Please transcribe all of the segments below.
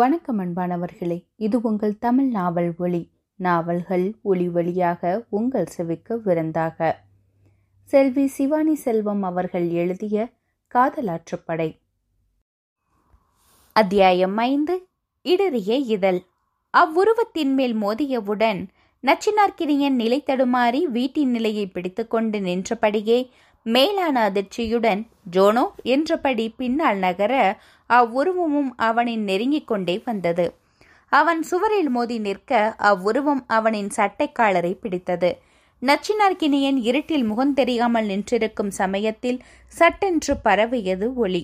வணக்கம் அன்பானவர்களே இது உங்கள் தமிழ் நாவல் ஒளி. நாவல்கள் ஒளி வழியாக உங்கள் செவிக்கு விருந்தாக. செல்வி சிவானி செல்வம் அவர்கள் எழுதிய காதலாற்றுப்படை அத்தியாயம் ஐந்து இடறிய இதழ். அவ்வுருவத்தின் மேல் மோதியவுடன் நச்சினார்க்கினியன் நிலை தடுமாறி வீட்டின் நிலையை பிடித்துக்கொண்டு நின்றபடியே மேலான அதிர்ச்சியுடன் ஜோனோ என்றபடி பின்னால் நகர அவ்வுருவமும் அவனின் நெருங்கிக் கொண்டே வந்தது. அவன் சுவரில் மோதி நிற்க அவ்வுருவம் அவனின் சட்டைக்காலரை பிடித்தது. நச்சினார்கினியன் இருட்டில் முகம் தெரியாமல் நின்றிருக்கும் சமயத்தில் சட்டென்று பரவியது ஒளி.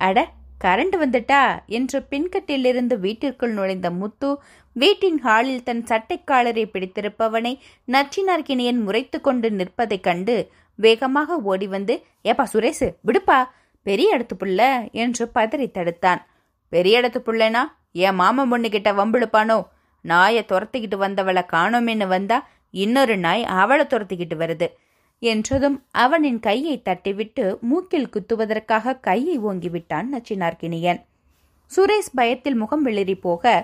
அட கரண்ட் வந்துட்டா? என்று பின்கட்டிலிருந்து வீட்டிற்குள் நுழைந்த முத்து வீட்டின் ஹாலில் தன் சட்டைக்காலரை பிடித்திருப்பவனை நச்சினார்கினியன் முறைத்து கொண்டு நிற்பதைக் கண்டு வேகமாக ஓடி வந்து ஏப்பா சுரேஷ் விடுப்பா பெரிய இடத்து புள்ள என்று பதறி தடுத்தான். பெரிய இடத்து புள்ளனா? என் மாமன் பொண்ணுகிட்ட வம்பிழுப்பானோ? நாயை துரத்திக்கிட்டு வந்தவளை காணோமேன்னு வந்தா இன்னொரு நாய் அவளை துரத்திக்கிட்டு வருது என்றதும் அவனின் கையை தட்டிவிட்டு மூக்கில் குத்துவதற்காக கையை ஓங்கிவிட்டான் நச்சினார்கினியன் சுரேஷ் பயத்தில் முகம் வெளிரி போக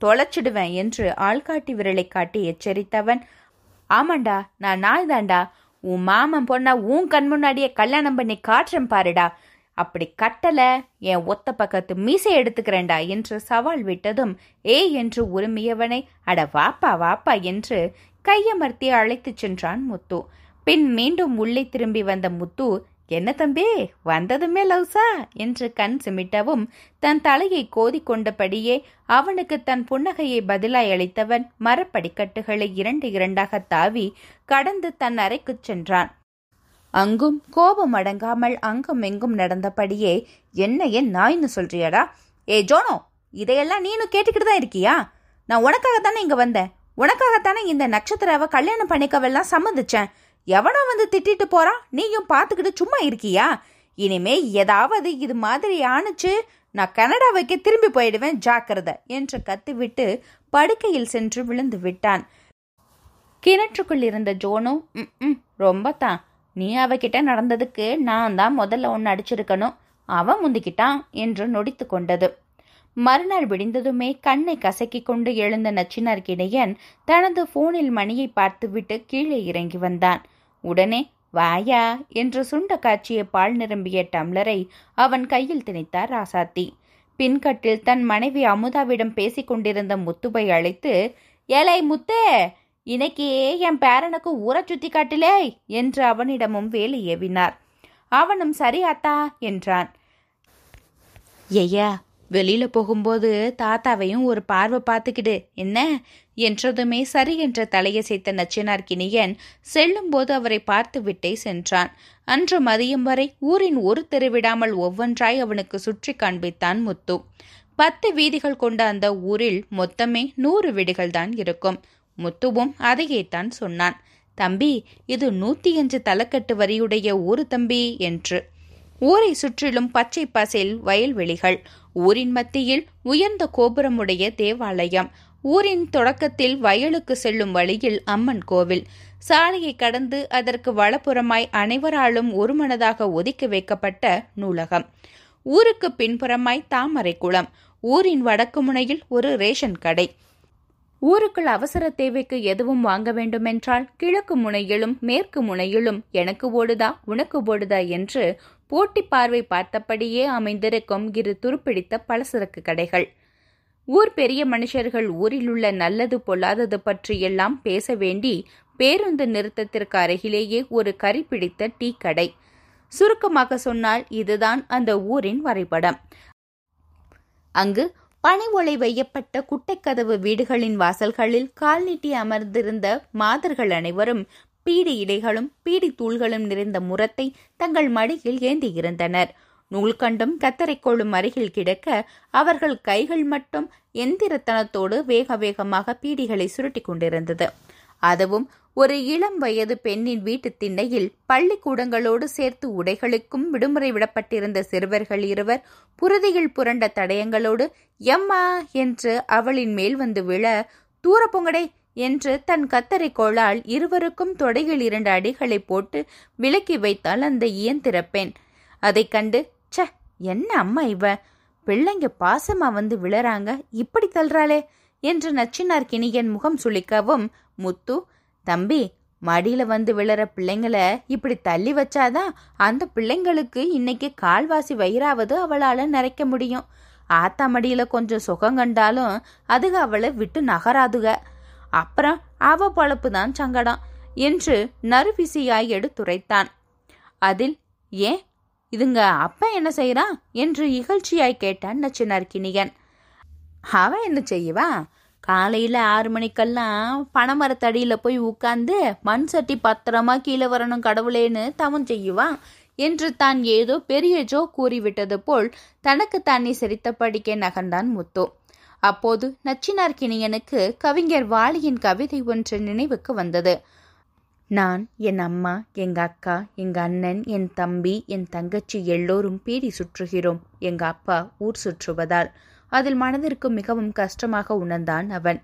தொலைச்சிடுவேன் என்று ஆள்காட்டி விரலை காட்டி எச்சரித்தவன் ஆமாண்டா நான் நாய் தாண்டா உன் மாமன் பொண்ணா உன் கண் முன்னாடியே கல்யாணம் பண்ணி காட்டுறேன் பாருடா. அப்படி கட்டல என் ஒத்த பக்கத்து மீசை எடுத்துக்கிறேன்டா என்று சவால் விட்டதும் ஏ என்று உரிமையவனை அட வாப்பா வாப்பா என்று கையமர்த்தி அழைத்துச் சென்றான் முத்து. பின் மீண்டும் உள்ளே திரும்பி வந்த முத்து என்ன தம்பி வந்ததுமே லவ்ஸா என்று கண் சிமிட்டவும் தன் தலையை கோதிக்கொண்டபடியே அவனுக்கு தன் புன்னகையை பதிலாய் அளித்தவன் மரப்படிக்கட்டுகளை இரண்டு இரண்டாக தாவி கடந்து தன் அறைக்குச் சென்றான். அங்கும் கோபம் அடங்காமல் அங்கும் எங்கும் நடந்தபடியே என்ன என் நாய்னு சொல்றியாடா? ஏ ஜோனோ இதையெல்லாம் நீனும் கேட்டுக்கிட்டு தான் இருக்கியா? நான் உனக்காகத்தானே இங்க வந்தேன். உனக்காகத்தானே இந்த நட்சத்திராவை கல்யாணம் பண்ணிக்கவெல்லாம் சம்மதிச்சேன். எவனோ வந்து திட்டிட்டு போறான்? நீயும் பார்த்துக்கிட்டு சும்மா இருக்கியா? இனிமே ஏதாவது இது மாதிரி ஆணுச்சு நான் கனடாவுக்கு திரும்பி போயிடுவேன் ஜாக்கிரதை என்று கத்திவிட்டு படுக்கையில் சென்று விழுந்து விட்டான். கிணற்றுக்குள் இருந்த ஜோனும் ம் ரொம்ப தான். நீ அவகிட்ட நடந்ததுக்கு நான் தான் முதல்ல ஒன்று அடிச்சிருக்கணும். அவன் முந்திக்கிட்டான் என்று நொடித்து கொண்டது. மறுநாள் விடிந்ததுமே கண்ணை கசக்கிக் கொண்டு எழுந்த நச்சினார்கிடையன் தனது போனில் மணியை பார்த்துவிட்டு கீழே இறங்கி வந்தான். உடனே வாயா என்று சுண்ட காட்சிய பால் நிரம்பிய டம்ளரை அவன் கையில் திணித்தார் ராசாத்தி. பின்கட்டில் தன் மனைவி அமுதாவிடம் பேசிக் கொண்டிருந்த முத்துவை அழைத்து ஏலை முத்தே இன்னைக்கு என் பேரனுக்கு ஊரை சுத்தி காட்டிலே என்று அவனிடமும் வேலை ஏவினார். அவனும் சரியாத்தா என்றான். ஐயா வெளியில போகும்போது தாத்தாவையும் ஒரு பார்வை பார்த்துக்கிடு. என்ன? என்றதுமே சரி என்ற தலையசைத்த செல்லும் செல்லும்போது அவரை பார்த்து விட்டே சென்றான். அன்று மதியம் வரை ஊரின் ஒரு தெருவிடாமல் ஒவ்வொன்றாய் அவனுக்கு சுற்றி காண்பித்தான் முத்து. பத்து வீதிகள் கொண்ட அந்த ஊரில் மொத்தமே நூறு வீடுகள் தான் இருக்கும். முத்துவும் அதையேத்தான் சொன்னான். தம்பி இது நூத்தி அஞ்சு தலைக்கட்டு வரியுடைய ஊரு தம்பி என்று. ஊரை சுற்றிலும் பச்சை பசேல் வயல்வெளிகள் ஊரின் மத்தியில் உயர்ந்த கோபுரமுடைய தேவாலயம். ஊரின் தொடக்கத்தில் வயலுக்கு செல்லும் வழியில் அம்மன் கோவில். சாலையை கடந்து அதற்கு வலப்புறமாய் அனைவராலும் ஒருமனதாக ஒதுக்கி வைக்கப்பட்ட நூலகம். ஊருக்கு பின்புறமாய் தாமரை குளம். ஊரின் வடக்கு முனையில் ஒரு ரேஷன் கடை. ஊருக்குள் அவசர தேவைக்கு எதுவும் வாங்க வேண்டுமென்றால் கிழக்கு முனையிலும் மேற்கு முனையிலும் எனக்கு ஓடுதா உனக்கு ஓடுதா என்று போட்டி பார்வை பார்த்தபடியே அமைந்திருக்கும் இரு துருப்பிடித்த பலசரக்கு கடைகள். ஊர் பெரிய மனுஷர்கள் ஊரில் உள்ள நல்லது பொல்லாதது பற்றியெல்லாம் பேச வேண்டி பேருந்து நிறுத்தத்திற்கு அருகிலேயே ஒரு கறி பிடித்த டீ கடை. சுருக்கமாக சொன்னால் இதுதான் அந்த ஊரின் வரைபடம். அங்கு பனை ஒளை வையப்பட்ட குட்டைக்கதவு வீடுகளின் வாசல்களில் கால் நீட்டி அமர்ந்திருந்த மாதர்கள் அனைவரும் பீடி இடைகளும் பீடி தூள்களும் நிறைந்த முரத்தை தங்கள் மடியில் ஏந்தியிருந்தனர் நூல்கண்டும் கத்தரைக்கோளும் அருகில் கிடக்க அவர்கள் கைகள் மட்டும் எந்திரத்தனத்தோடு வேக வேகமாக பீடிகளை சுருட்டி கொண்டிருந்தது. அதுவும் ஒரு இளம் வயது பெண்ணின் வீட்டு திண்ணையில் பள்ளிக்கூடங்களோடு சேர்த்து உடைகளுக்கும் விடுமுறை விடப்பட்டிருந்த சிறுவர்கள் இருவர் புரதியில் புரண்ட தடயங்களோடு எம்மா என்று அவளின் மேல் வந்து விழ தூர பொங்கடை என்று தன் கத்தரை கோளால் இருவருக்கும் தொடையில் இரண்டு அடிகளை போட்டு விலக்கி வைத்தாள் அந்த இயந்திர பெண். அதை கண்டு ச என்ன அம்மா இவ? பிள்ளைங்க பாசமா வந்து விழறாங்க இப்படி தள்ளுறாளே என்று நச்சினார் கிணியன் முகம் சுளிக்கவும் முத்து தம்பி மடியில வந்து விழற பிள்ளைங்கள இப்படி தள்ளி வச்சாதான் அந்த பிள்ளைங்களுக்கு இன்னைக்கு கால்வாசி வயிறாவது அவளால நிறைக்க முடியும். ஆத்தா மடியில கொஞ்சம் சுகம் கண்டாலும் அதுக அவளை விட்டு நகராதுக. அப்புறம் அவ பழப்பு தான் சங்கடம் என்று நறுவிசியாய் எடுத்துரைத்தான். அதில் ஏன் இதுங்க அப்பா என்ன செய்யறான் என்று இகழ்ச்சியாய் கேட்டான் நச்சினார் கிணியன். அவன் என்ன செய்வா? காலையில் ஆறு மணிக்கெல்லாம் பனைமரத்தடியில் போய் உட்காந்து மண் சட்டி பத்திரமா கீழே வரணும் கடவுளேன்னு தவம் செய்யுவான் என்று தான் ஏதோ பெரிய ஜோ கூறிவிட்டது போல் தனக்கு தானே சிரித்தபடிக்கே நகர்ந்தான் முத்து. அப்போது நச்சினார்கிணியனுக்கு கவிஞர் வாலியின் கவிதை ஒன்று நினைவுக்கு வந்தது. நான் என் அம்மா எங்க அக்கா எங்க அண்ணன் என் தம்பி என் தங்கச்சி எல்லோரும் பீடி சுற்றுகிறோம். எங்க அப்பா ஊர் சுற்றுவதால். அதில் மனதிற்கு மிகவும் கஷ்டமாக உணர்ந்தான் அவன்.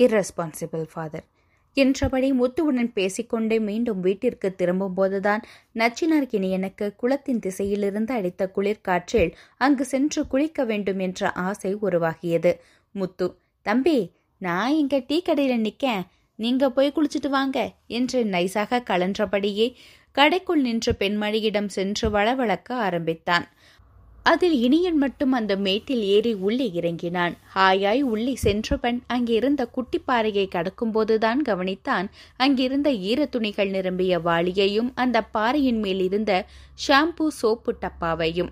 இர்ரெஸ்பான்சிபிள் ஃபாதர் என்றபடி முத்துவுடன் பேசிக்கொண்டே மீண்டும் வீட்டிற்கு திரும்பும் போதுதான் நச்சினார் கிணியனுக்கு குளத்தின் திசையிலிருந்து அடித்த குளிர்காற்றில் அங்கு சென்று குளிக்க வேண்டும் என்ற ஆசை உருவாகியது. முத்து தம்பி நான் இங்க டீ கடையில் நிக்கேன். நீங்க போய் குளிச்சுட்டு வாங்க என்று நைசாக கலன்றபடியே கடைக்குள் நின்ற பெண்மணியிடம் சென்று வளவளக்க ஆரம்பித்தான். அதில் இனியன் மட்டும் அந்த மேட்டில் ஏறி உள்ளே இறங்கினான். ஹாயாய் உள்ளே சென்றவன் அங்கிருந்த குட்டிப்பாறையை கடக்கும்போதுதான் கவனித்தான். அங்கிருந்த ஈர துணிகள் நிரம்பிய வாளியையும் அந்த பாறையின் மேல் இருந்த ஷாம்பு சோப்பு டப்பாவையும்.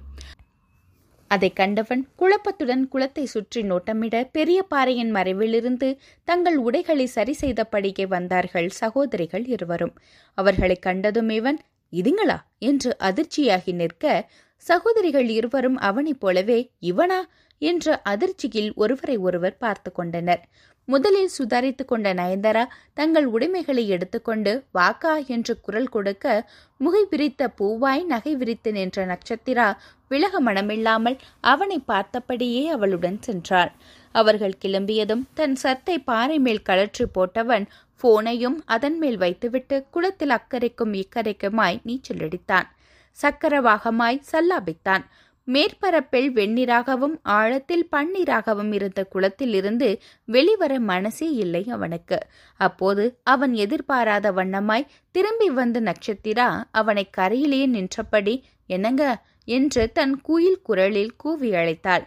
அதை கண்டவன் குழப்பத்துடன் குளத்தை சுற்றி நோட்டமிட பெரிய பாறையின் மறைவிலிருந்து தங்கள் உடைகளை சரி செய்தபடியே வந்தார்கள் சகோதரிகள் இருவரும். அவர்களை கண்டதும் இவன் இதுங்களா? என்று அதிர்ச்சியாகி நிற்க சகோதரிகள் இருவரும் அவனைப் போலவே இவனா என்ற அதிர்ச்சியில் ஒருவரை ஒருவர் பார்த்து கொண்டனர். முதலில் சுதாரித்துக் கொண்ட நயன்தாரா தங்கள் உடைமைகளை எடுத்துக்கொண்டு வாக்கா என்று குரல் கொடுக்க முகை விரித்த பூவாய் நகை விரித்து நின்ற நட்சத்திரா விலக மனமில்லாமல் அவனை பார்த்தபடியே அவளுடன் சென்றாள். அவர்கள் கிளம்பியதும் தன் சத்தை பாறை மேல் கழற்றி போட்டவன் போனையும் அதன் மேல் வைத்துவிட்டு குளத்தில் அக்கறைக்கும் இக்கரைக்குமாய் நீச்சல் அடித்தான். சக்கரவாகமாய் சல்லாபித்தான். மேற்பரப்பில் வெந்நீராகவும் ஆழத்தில் பன்னீராகவும் இருந்த குளத்தில் இருந்து வெளிவர மனசே இல்லை அவனுக்கு. அப்போது அவன் எதிர்பாராத வண்ணமாய் திரும்பி வந்த நட்சத்திரா அவனை கரையிலேயே நின்றபடி என்னங்க? என்று தன் குயில் குரலில் கூவி அழைத்தாள்.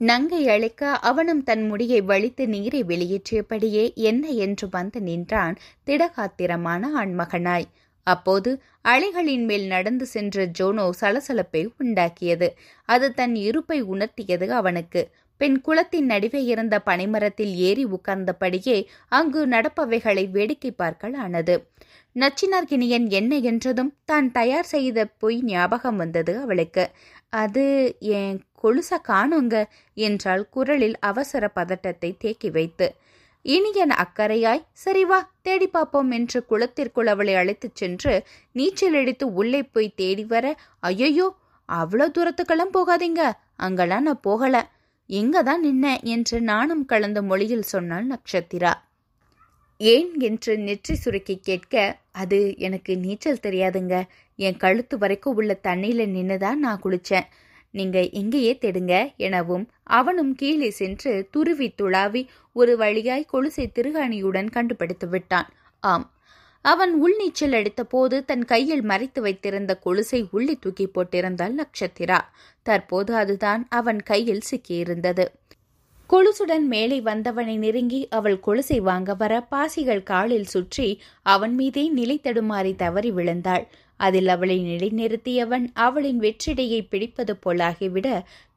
நங்கை அழைக்க அவனும் தன் முடியை வலித்து நீரை வெளியேற்றியபடியே என்ன? என்று வந்து நின்றான் திடகாத்திரமான ஆண்மகனாய். அப்போது அலைகளின் மேல் நடந்து சென்ற ஜோனோ சலசலப்பை உண்டாக்கியது. அது தன் இருப்பை உணர்த்தியது அவனுக்கு. பெண் குளத்தின் நடுவே இருந்த பனைமரத்தில் ஏறி உட்கார்ந்தபடியே அங்கு நடப்பவைகளை வேடிக்கை பார்க்கலானது நச்சினார்கினியன் என்ன என்றதும் தான் தயார் செய்த பொய் ஞாபகம் வந்தது அவளுக்கு. அது என் கொலுச காணுங்க என்றால் குரலில் அவசர பதட்டத்தை தேக்கி வைத்து. இனியன் அக்கறையாய் சரி வா தேடி பார்ப்போம் என்று குளத்திற்குள் அவளை அழைத்துச் சென்று நீச்சல் அடித்து உள்ளே போய் தேடி வர ஐயையோ அவ்வளோ தூரத்துக்கெல்லாம் போகாதீங்க அங்கெல்லாம் நான் போகல எங்க தான் நின்ன என்று நாணம் கலந்த மொழியில் சொன்னாள் நட்சத்திரா. ஏன்? என்று நெற்றி சுருக்கி கேட்க அது எனக்கு நீச்சல் தெரியாதுங்க. என் கழுத்து வரைக்கும் உள்ள தண்ணியில் நின்று தான் நான் குளித்தேன் நீங்க இங்கேயே தெடுங்க எனவும் அவனும் கீழே சென்று துருவி துளாவி ஒரு வழியாய் கொலுசை திருகாணியுடன் கண்டுபிடித்து விட்டான். ஆம். அவன் உள்நீச்சல் அடித்த போது தன் கையில் மறைத்து வைத்திருந்த கொலுசை உள்ளே தூக்கி போட்டிருந்தாள் நட்சத்திரா. தற்போது அதுதான் அவன் கையில் சிக்கியிருந்தது. கொலுசுடன் மேலே வந்தவனை நெருங்கி அவள் கொலுசை வாங்க வர பாசிகள் காலில் சுற்றி அவன் மீதே நிலை தடுமாறி தவறி விழுந்தாள். அதில் அவளை நிலைநிறுத்தியவன் அவளின் வெற்றிடையை பிடிப்பது போலாகிவிட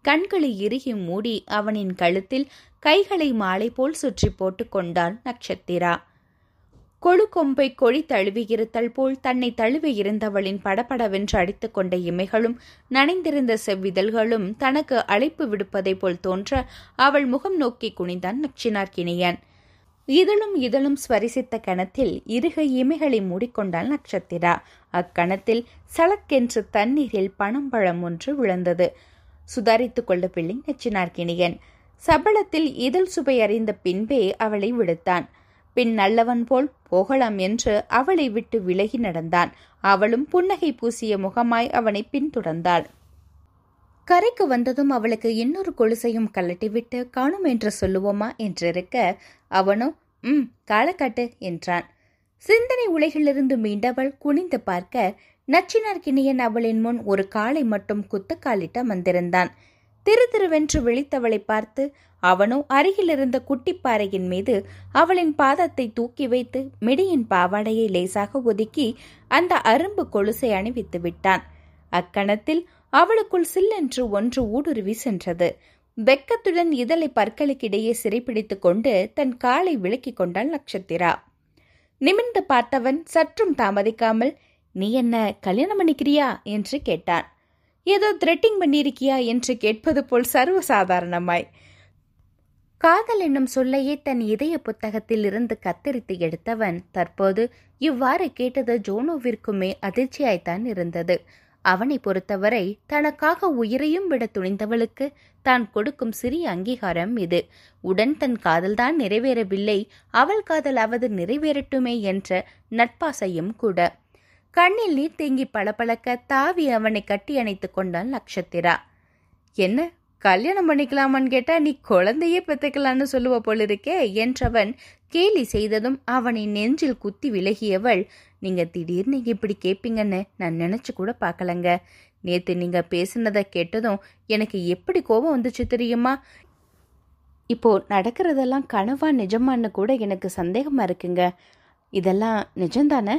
கண்களை இறுகி மூடி அவனின் கழுத்தில் கைகளை மாலை போல் சுற்றி போட்டுக் கொண்டாள் நட்சத்திரா. கொழு கொம்பை கொழி தழுவியிருத்தல் போல் தன்னை தழுவி இருந்தவளின் படபடவென்று அடித்துக் கொண்ட இமைகளும் நனைந்திருந்த செவ்விதழ்களும் தனக்கு அழைப்பு விடுப்பதைப் போல் தோன்ற அவள் முகம் நோக்கி குனிந்தான் நச்சினார்கினியன் இதழும் இதழும் ஸ்வரிசித்த கணத்தில் இருக இமைகளை மூடிக்கொண்டாள் நட்சத்திரா. அக்கணத்தில் சளக்கென்று தண்ணீரில் பணம்பழம் ஒன்று விழுந்தது. சுதாரித்துக் கொள்ள பிள்ளை நச்சினார்கினியன் சபலத்தில் இதழ் சுவை அறிந்த பின்பே அவளை விடுத்தான். பின் நல்லவன் போல் போகலாம் என்று அவளை விட்டு விலகி நடந்தான். அவளும் புன்னகை பூசிய முகமாய் அவனை பின்தொடர்ந்தாள். கரைக்கு வந்ததும் அவளுக்கு இன்னொரு கொலுசையும் கலட்டிவிட்டு காணும் என்று சொல்லுவோமா என்றிருக்க அவனோ ம் காலக்காட்டு என்றான். சிந்தனை உலகிலிருந்து மீண்டவள் குனிந்து பார்க்க நச்சினார்கிணியன் அவளின் முன் ஒரு காலை மட்டும் குத்தக்காலிட்ட வந்திருந்தான். திரு திருவென்று விழித்தவளை பார்த்து அவனோ அருகிலிருந்த குட்டிப்பாறையின் மீது அவளின் பாதத்தை தூக்கி வைத்து மிடியின் பாவாடையை லேசாக ஒதுக்கி அந்த அரும்பு கொலுசை அணிவித்து விட்டான். அக்கணத்தில் அவளுக்குள் சில்லென்று ஒன்று ஊடுருவி சென்றது. வெக்கத்துடன் இதழை பற்களுக்கிடையே சிறைப்பிடித்துக் கொண்டு தன் காலை விளக்கிக் கொண்டாள் நட்சத்திரா. நிமிர்ந்து பார்த்தவன் சற்றும் தாமதிக்காமல் நீ என்ன கல்யாணம் பண்ணிக்கிறியா? என்று கேட்டான். ஏதோ த்ரெட்டிங் பண்ணியிருக்கியா? என்று கேட்பது போல் சர்வசாதாரணமாய். காதல் என்னும் சொல்லையே தன் இதய புத்தகத்தில் இருந்து கத்தரித்து எடுத்தவன் தற்போது இவ்வாறு கேட்டது ஜோனோவிற்குமே அதிர்ச்சியாய்த்தான் இருந்தது. அவனை பொறுத்தவரை தனக்காக உயிரையும் விட துணிந்தவளுக்கு தான் கொடுக்கும் சிறிய அங்கீகாரம் இது. உடன் தன் காதல்தான் நிறைவேறவில்லை அவள் காதலாவது நிறைவேறட்டுமே என்ற நட்பாசையும் கூட. கண்ணில் நீர் தேங்கி பளபளக்க தாவி அவனை கட்டி அணைத்து கொண்டாள் நட்சத்திரா. என்ன? கல்யாணம் பண்ணிக்கலாமான்னு கேட்டா நீ குழந்தையே பெத்துக்கலான்னு சொல்லுவ போலிருக்கே என்றவன் கேலி செய்ததும் அவனை நெஞ்சில் குத்தி விலகியவள் நீங்க திடீர்னு இப்படி கேப்பீங்கன்னு நான் நினைச்சு கூட பார்க்கலங்க நேத்து நீங்க பேசுனதை கேட்டதும் எனக்கு எப்படி கோபம் வந்துச்சு தெரியுமா? இப்போ நடக்கிறதெல்லாம் கனவா நிஜமான்னு கூட எனக்கு சந்தேகமா இருக்குங்க. இதெல்லாம் நிஜம்தானே?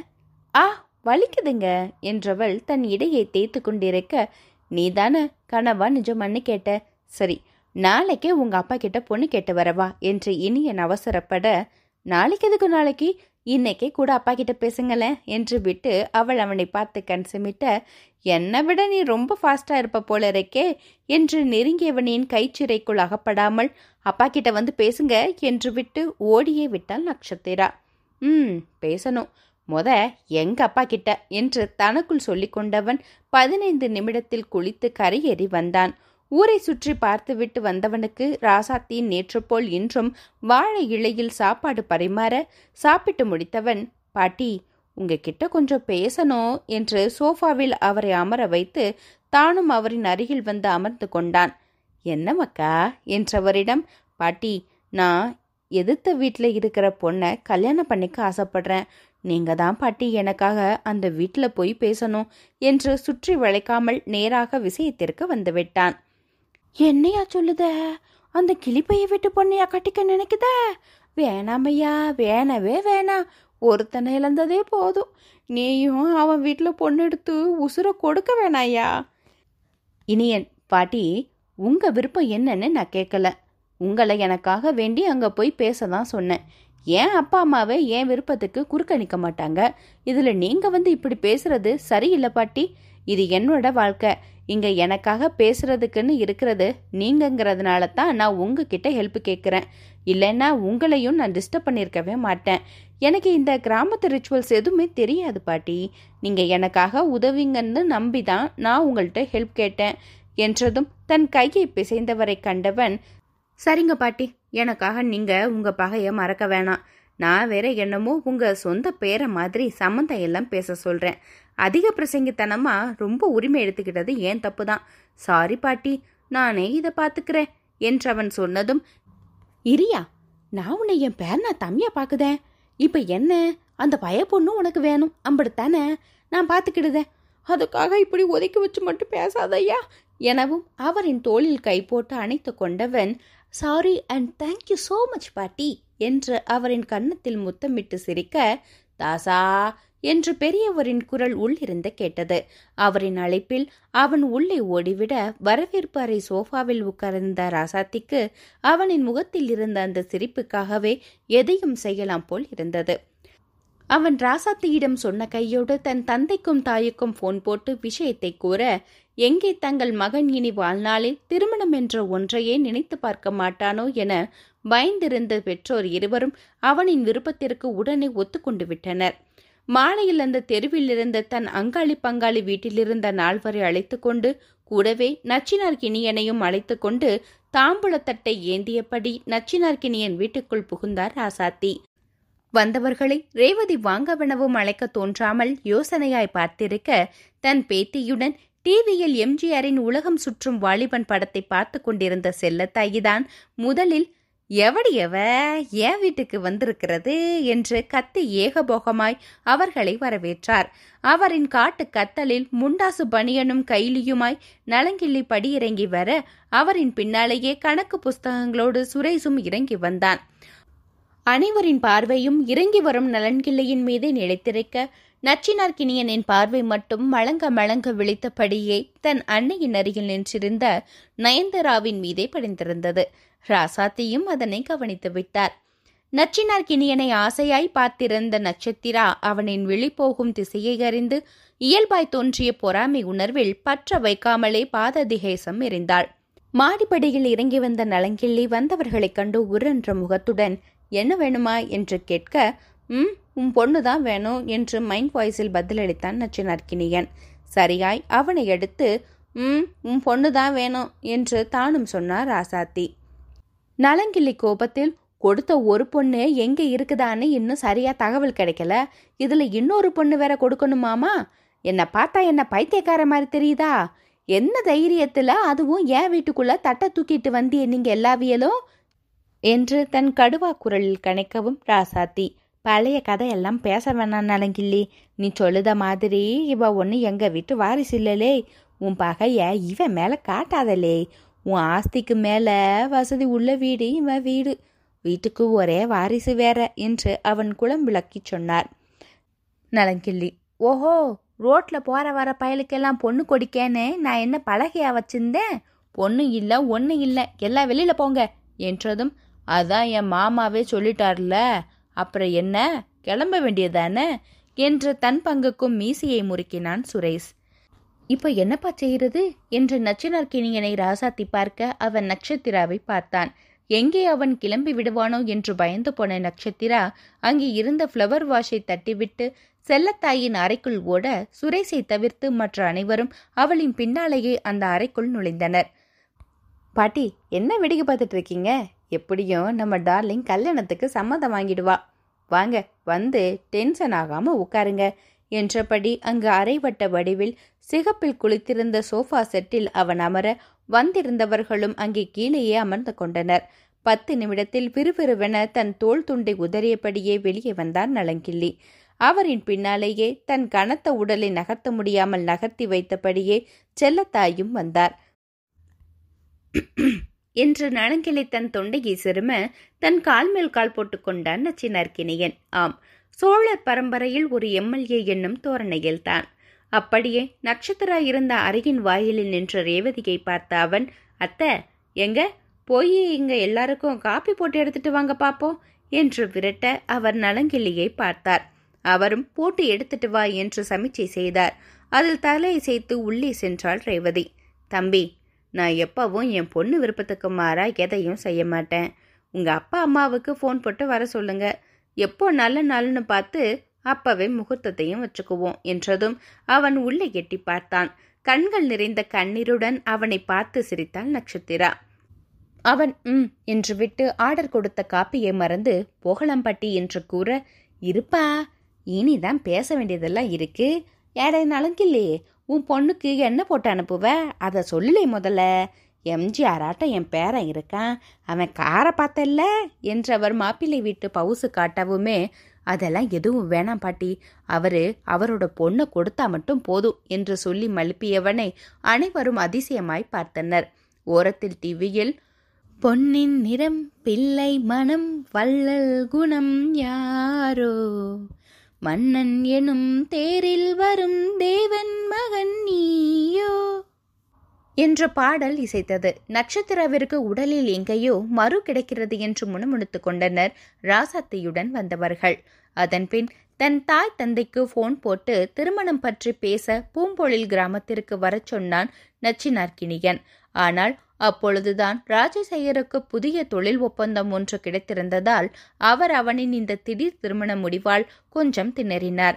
ஆ வலிக்குதுங்க என்றவள் தன் இடையை தேய்த்து கொண்டிருக்க நீதானே கனவா நிஜமான்னு கேட்ட. சரி நாளைக்கே உங்க அப்பா கிட்ட பொண்ணு கேட்டு வரவா என்று இனியன் அவசரப்பட நாளைக்கு எதுக்கு நாளைக்கு? இன்னைக்கே கூட அப்பா கிட்ட பேசுங்களேன் என்று விட்டு அவள் அவனை பார்த்து கண் சிமிட்ட என்னை விட நீ ரொம்ப ஃபாஸ்டா இருப்ப போல இருக்கே என்று நெருங்கியவனின் கைச்சிறைக்குள் அகப்படாமல் அப்பா கிட்ட வந்து பேசுங்க என்று விட்டு ஓடியே விட்டாள் நட்சத்திரா. ம் பேசணும். முத எங்க அப்பா கிட்ட என்று தனக்குள் சொல்லிக் கொண்டவன் பதினைந்து நிமிடத்தில் குளித்து கரையேறி வந்தான். ஊரை சுற்றி பார்த்துவிட்டு வந்தவனுக்கு ராசாத்தி நேற்று போல் இன்றும் வாழை இலையில் சாப்பாடு பரிமாற சாப்பிட்டு முடித்தவன் பாட்டி உங்ககிட்ட கொஞ்சம் பேசணும் என்று சோஃபாவில் அவரை அமர வைத்து தானும் அவரின் அருகில் வந்து அமர்ந்து கொண்டான். என்ன மக்கா என்றவரிடம் பாட்டி நான் எதிர்த்த வீட்டில் இருக்கிற பொண்ணை கல்யாணம் பண்ணிக்க ஆசைப்படுறேன். நீங்க தான் பாட்டி எனக்காக அந்த வீட்டில் போய் பேசணும் என்று சுற்றி வளைக்காமல் நேராக விஷயத்திற்கு வந்துவிட்டான் என்னையா சொல்லுத? அந்த கிளிப்பைய விட்டு பொண்ணையா கட்டிக்க நினைக்குத? வேணாமையா? வேணவே வேணாம் ஒருத்தனை இழந்ததே போதும். நீயும் அவன் வீட்டில் பொண்ணு எடுத்து உசுரை கொடுக்க வேணாயா இனியன் பாட்டி உங்க விருப்பம் என்னன்னு நான் கேட்கல. உங்களை எனக்காக வேண்டி அங்கே போய் பேச தான் சொன்னேன். ஏன் அப்பா அம்மாவே என் விருப்பத்துக்கு குறுக்க நிற்க மாட்டாங்க? இதில் நீங்கள் வந்து இப்படி பேசுறது சரியில்லை பாட்டி. இது என்னோட வாழ்க்கை. இங்க எனக்காக பேசுறதுக்குன்னு இருக்கிறது நீங்கங்கிறதுனால தான் நான் உங்ககிட்ட ஹெல்ப் கேட்குறேன் இல்லைன்னா உங்களையும் நான் டிஸ்டர்ப் பண்ணியிருக்கவே மாட்டேன். எனக்கு இந்த கிராமத்து ரிச்சுவல்ஸ் எதுவுமே தெரியாது பாட்டி. நீங்க எனக்காக உதவிங்கன்னு நம்பி தான் நான் உங்கள்கிட்ட ஹெல்ப் கேட்டேன். என்றதும் தன் கையை பிசைந்தவரை கண்டவன் சரிங்க பாட்டி எனக்காக நீங்க உங்க பகையை மறக்க வேணாம். நான் வேற என்னமோ உங்க சொந்த பேரை மாதிரி சம்மந்தம் எல்லாம் பேச சொல்றேன். அதிக பிரசங்கித்தனமா ரொம்ப உரிமை எடுத்துக்கிட்டது ஏன் தப்பு தான் சாரி பாட்டி நானே இதை பார்த்துக்கிறேன் என்றவன் சொன்னதும் இரியா நான் உன்னை என் பேர் தம்மியா பார்க்குதேன். இப்போ என்ன? அந்த பய பொண்ணு உனக்கு வேணும் அம்படுத்தானே நான் பார்த்துக்கிடுதேன். அதுக்காக இப்படி ஒதுக்கி வச்சு மட்டும் பேசாதையா எனவும் அவரின் தோளில் கை போட்டு அணைத்து கொண்டவன் sorry and thank you so much பாட்டி. என்று அவரின் கன்னத்தில் முத்தமிட்டு சிரிக்க தாசா என்று பெரியவரின் குரல் உள்ளிருந்து கேட்டது. அவரின் அழைப்பில் அவன் உள்ளே ஓடிவிட வரவேற்பு அறை சோஃபாவில் உட்கார்ந்த ராசாத்திக்கு அவனின் முகத்தில் இருந்த அந்த சிரிப்புக்காகவே எதையும் செய்யலாம் போல் இருந்தது. அவன் ராசாத்தியிடம் சொன்ன கையோடு தன் தந்தைக்கும் தாய்க்கும் போன் போட்டு விஷயத்தை கூற எங்கே தங்கள் மகன் இனி வாழ்நாளில் திருமணம் என்ற ஒன்றையே நினைத்து பார்க்க மாட்டானோ என பயந்திருந்த பெற்றோர் இருவரும் அவனின் விருப்பத்திற்கு உடனே ஒத்துக்கொண்டு விட்டனர். மாலையில் அந்த தெருவில் இருந்த தன் அங்காளி பங்காளி வீட்டிலிருந்த நால்வரை அழைத்து கொண்டு கூடவே நச்சினார்கிணியனையும் அழைத்து கொண்டு தாம்பூலத்தட்டை ஏந்தியபடி நச்சினார்கிணியன் வீட்டுக்குள் புகுந்தார் ராசாத்தி. வந்தவர்களை ரேவதி வாங்கவெனவும் அழைக்க தோன்றாமல் யோசனையாய் பார்த்திருக்க தன் பேத்தியுடன் டிவியில் எம்ஜிஆரின் உலகம் சுற்றும் வாலிபன் படத்தை பார்த்து கொண்டிருந்த செல்லத்தாயிதான் முதலில் எவடியவ என் வீட்டுக்கு வந்திருக்கிறது என்று கத்தி ஏகபோகமாய் அவர்களை வரவேற்றார். அவரின் காட்டு கத்தலில் முண்டாசு பனியனும் கைலியுமாய் நலங்கிள்ளி படியிறங்கி வர அவரின் பின்னாலேயே கணக்கு புஸ்தகங்களோடு சுரேசும் இறங்கி வந்தான். அனைவரின் பார்வையும் இறங்கி வரும் நலன்கிள்ளையின் மீதே நிலைத்திருக்க நச்சினார்கினியனின் பார்வை மட்டும் மழங்க மழங்க விழித்தபடியே தன் அன்னையின் அருகில் நின்றிருந்த நயன்தராவின் மீதே படிந்திருந்தது. ராசாத்தியும் அதனை கவனித்து விட்டார். நச்சினார்கினியனை ஆசையாய் பார்த்திருந்த நட்சத்திரா அவனின் வெளிப்போகும் போகும் திசையை அறிந்து இயல்பாய் தோன்றிய பொறாமை உணர்வில் பற்ற வைக்காமலே பாததிகேசம் எறிந்தாள் மாடிப்படியில் இறங்கி வந்த நலங்கிள்ளி வந்தவர்களைக் கண்டு உருன்ற முகத்துடன் என்ன வேணுமா? என்று கேட்க ம் உன் பொண்ணு தான் வேணும் என்று மைண்ட் வாய்ஸில் பதிலளித்தான் நச்சினார்கினியன் சரியாய் அவனை எடுத்து ம் உன் பொண்ணு தான் வேணும் என்று தானும் சொன்னார் ராசாத்தி. நலங்கிள்ளி கோபத்தில் கொடுத்த ஒரு பொண்ணு எங்க இருக்குதான்னு இன்னும் சரியா தகவல் கிடைக்கல. இதுல இன்னொரு பொண்ணு வேற கொடுக்கணுமாமா என்னை பார்த்தா என்ன பைத்தியக்கார மாதிரி தெரியுதா? என்ன தைரியத்துல அதுவும் என் வீட்டுக்குள்ள தட்டை தூக்கிட்டு வந்தியே நீங்க எல்லாவியலும் என்று தன் கடுவா குரலில் கணைக்கவும் ராசாத்தி பழைய கதையெல்லாம் பேச வேணாம் நலங்கிள்ளி. நீ சொல்லுத மாதிரி இவ ஒன்று எங்கள் வீட்டு வாரிசு இல்லலே. உன் பகைய இவன் மேலே காட்டாதலே. உன் ஆஸ்திக்கு மேலே வசதி உள்ள வீடு இவன் வீடு. வீட்டுக்கு ஒரே வாரிசு வேற என்று அவன் குளம் விளக்கி சொன்னார். நலங்கிள்ளி ஓஹோ ரோட்ல போற வர பயலுக்கெல்லாம் பொண்ணு கொடுக்கேன்னு நான் என்ன பலகையா வச்சிருந்தேன்? பொண்ணு இல்லை ஒன்று இல்லை எல்லாம் வெளியில போங்க என்றதும் அதான் என் மாமாவே சொல்லிட்டார்ல அப்புறம் என்ன? கிளம்ப வேண்டியதானே? என்று தன் பங்குக்கும் மீசையை முறுக்கினான் சுரேஷ். இப்போ என்னப்பா செய்கிறது என்று நச்சினார்கிணியனை ராசாத்தி பார்க்க அவன் நட்சத்திராவை பார்த்தான். எங்கே அவன் கிளம்பி விடுவானோ என்று பயந்து போன நட்சத்திரா அங்கே இருந்த ஃப்ளவர் வாஷை தட்டிவிட்டு செல்லத்தாயின் அறைக்குள் ஓட சுரேஷை தவிர்த்து மற்ற அனைவரும் அவளின் பின்னாலேயே அந்த அறைக்குள் நுழைந்தனர். பாட்டி என்ன வேடிக்கை பார்த்துட்டு இருக்கீங்க? எப்படியும் நம்ம டார்லிங் கல்யாணத்துக்கு சம்மதம் வாங்கிடுவா. வாங்க வந்து டென்ஷன் ஆகாம உட்காருங்க. என்றபடி அங்கு அரைவட்ட வடிவில் சிகப்பில் குளித்திருந்த சோஃபா செட்டில் அவன் அமர வந்திருந்தவர்களும் அங்கே கீழேயே அமர்ந்து கொண்டனர். பத்து நிமிடத்தில் விறுவிறுவென தன் தோல் துண்டை உதறியபடியே வெளியே வந்தார் நலங்கிள்ளி. அவரின் பின்னாலேயே தன் கனத்த உடலை நகர்த்த முடியாமல் நகர்த்தி வைத்தபடியே செல்லத்தாயும் வந்தார். என்று நலங்கிளை தன் தொண்டையை சிறும தன் கால் மேல் கால் போட்டுக்கொண்டான் நச்சினார்கினியன் ஆம் சோழர் பரம்பரையில் ஒரு எம்எல்ஏ என்னும் தோரணையில் தான். அப்படியே நட்சத்திரா இருந்த அருகின் வாயிலில் நின்ற ரேவதியை பார்த்த அவன் அத்த எங்க? போய் இங்க எல்லாருக்கும் காப்பி போட்டு எடுத்துட்டு வாங்க பாப்போம் என்று விரட்ட அவர் நலங்கிள்ளியை பார்த்தார். அவரும் போட்டு எடுத்துட்டு வா என்று சமிச்சை செய்தார். அதில் தலையை சேர்த்து உள்ளே சென்றாள் ரேவதி. தம்பி நான் எப்பவும் என் பொண்ணு விருப்பத்துக்கு மாறா எதையும் செய்ய மாட்டேன். உங்க அப்பா அம்மாவுக்கு ஃபோன் போட்டு வர சொல்லுங்க. எப்போ நல்ல நாள்னு பார்த்து அப்பவே முகூர்த்தத்தையும் வச்சுக்குவோம் என்றதும் அவன் உள்ளே எட்டி பார்த்தான். கண்கள் நிறைந்த கண்ணீருடன் அவனை பார்த்து சிரித்தாள் நட்சத்திரா. அவன் ம் என்று விட்டு ஆர்டர் கொடுத்த காப்பியை மறந்து போகலம்பட்டி என்று கூற இருப்பா இனிதான் பேச வேண்டியதெல்லாம் இருக்கு. ஏடை நலங்கில்லையே உன் பொண்ணுக்கு என்ன போட்டு அனுப்புவ? அதை சொல்லலை முதல்ல. எம்ஜிஆர் ஆட்டம் என் பேரன் இருக்கான். அவன் காரை பார்த்தல்ல? என்றவர் மாப்பிள்ளை வீட்டு பவுசு காட்டவுமே அதெல்லாம் எதுவும் வேணாம் பாட்டி. அவரு அவரோட பொண்ணை கொடுத்தா மட்டும் போதும் என்று சொல்லி மழுப்பியவனை அனைவரும் அதிசயமாய் பார்த்தனர். ஓரத்தில் டிவியில் பொன்னின் நிறம் பிள்ளை மனம் வள்ளல் குணம் யாரோ? மன்னன் எனும் தேரில் வரும் தேவன் மகன் நீயோ? என்ற பாடல் இசைத்தது. நட்சத்திரவிற்கு உடலில் எங்கேயோ மறு கிடைக்கிறது என்று முணுமுணுத்துக் கொண்டனர் ராசாத்தியுடன் வந்தவர்கள். அதன்பின் தன் தாய் தந்தைக்கு போன் போட்டு திருமணம் பற்றி பேச பூம்பொழில் கிராமத்திற்கு வரச் சொன்னான் நச்சினார்கிணியன் ஆனால் அப்பொழுதுதான் ராஜசேகருக்கு புதிய தொழில் ஒப்பந்தம் ஒன்று கிடைத்திருந்ததால் அவர் அவனின் இந்த திடீர் திருமண முடிவால் கொஞ்சம் திணறினார்.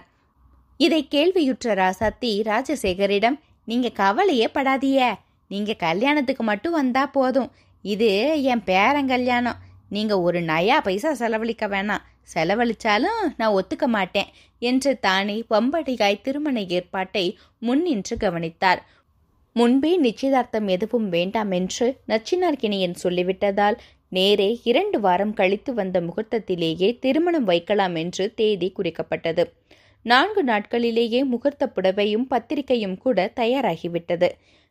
இதை கேள்வியுற்ற ராசாத்தி ராஜசேகரிடம் நீங்க கவலையே படாதியே நீங்கள் கல்யாணத்துக்கு மட்டும் வந்தால் போதும். இது என் பேரன் கல்யாணம். நீங்கள் ஒரு நயா பைசா செலவழிக்க வேணாம். செலவழிச்சாலும் நான் ஒத்துக்க மாட்டேன் என்று தானே பம்படிகாய் திருமண ஏற்பாட்டை முன்னின்று கவனித்தார். முன்பே நிச்சயதார்த்தம் எதுவும் வேண்டாம் என்று நச்சினார்கினியன் சொல்லிவிட்டதால் நேரே இரண்டு வாரம் கழித்து வந்த முகூர்த்தத்திலேயே திருமணம் வைக்கலாம் என்று தேதி குறிக்கப்பட்டது. நான்கு நாட்களிலேயே முகூர்த்த புடவையும் பத்திரிகையும் கூட தயாராகிவிட்டது.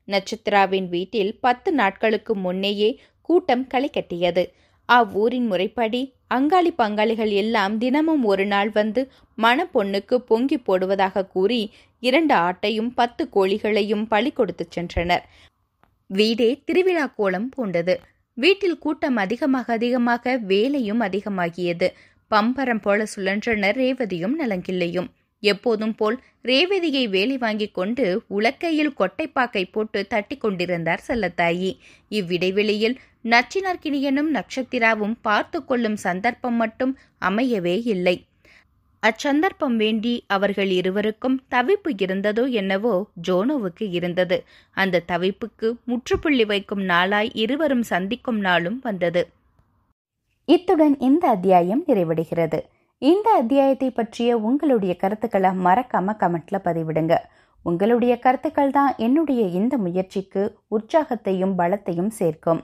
நட்சத்திராவின் வீட்டில் பத்து நாட்களுக்கு முன்னேயே கூட்டம் களை கட்டியது. அவ்வூரின் முறைப்படி அங்காளி பங்காளிகள் எல்லாம் தினமும் ஒரு நாள் வந்து மணப்பொண்ணுக்கு பொங்கி போடுவதாக கூறி இரண்டு ஆட்டையும் பத்து கோழிகளையும் பழி கொடுத்து சென்றனர். வீடே திருவிழா கோலம் பூண்டது. வீட்டில் கூட்டம் அதிகமாக அதிகமாக வேலையும் அதிகமாகியது. பம்பரம் போல சுழன்றனர் ரேவதியும் நலங்கிள்ளையும் எப்போதும் போல் ரேவதியை வேலை வாங்கிக் கொண்டு உலக்கையில் கொட்டைப்பாக்கை போட்டு தட்டி கொண்டிருந்தார் செல்லத்தாயி. இவ்விடைவெளியில் நச்சினார்கினியனும் நட்சத்திராவும் பார்த்து கொள்ளும் சந்தர்ப்பம் மட்டும் அமையவே இல்லை. அச்சந்தர்ப்பம் வேண்டி அவர்கள் இருவருக்கும் தவிப்பு இருந்ததோ என்னவோ ஜோனோவுக்கு இருந்தது. அந்த தவிப்புக்கு முற்றுப்புள்ளி வைக்கும் நாளாய் இருவரும் சந்திக்கும் நாளும் வந்தது. இத்துடன் இந்த அத்தியாயம் நிறைவடைகிறது. இந்த அத்தியாயத்தை பற்றிய உங்களுடைய கருத்துக்களை மறக்காம கமெண்ட்ல பதிவிடுங்க. உங்களுடைய கருத்துக்கள் தான் என்னுடைய இந்த முயற்சிக்கு உற்சாகத்தையும் பலத்தையும் சேர்க்கும்.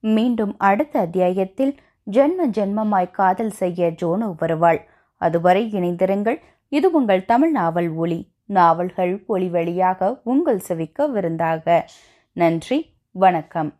மீண்டும் அடுத்த அத்தியாயத்தில் ஜென்ம ஜென்மமாய் காதல் செய்ய ஜோனோ வருவாள். அதுவரை இணைந்திருங்கள். இது உங்கள் தமிழ் நாவல் ஒளி நாவல்கள் ஒளி வழியாக உங்கள் செவிக்க விருந்தாக. நன்றி. வணக்கம்.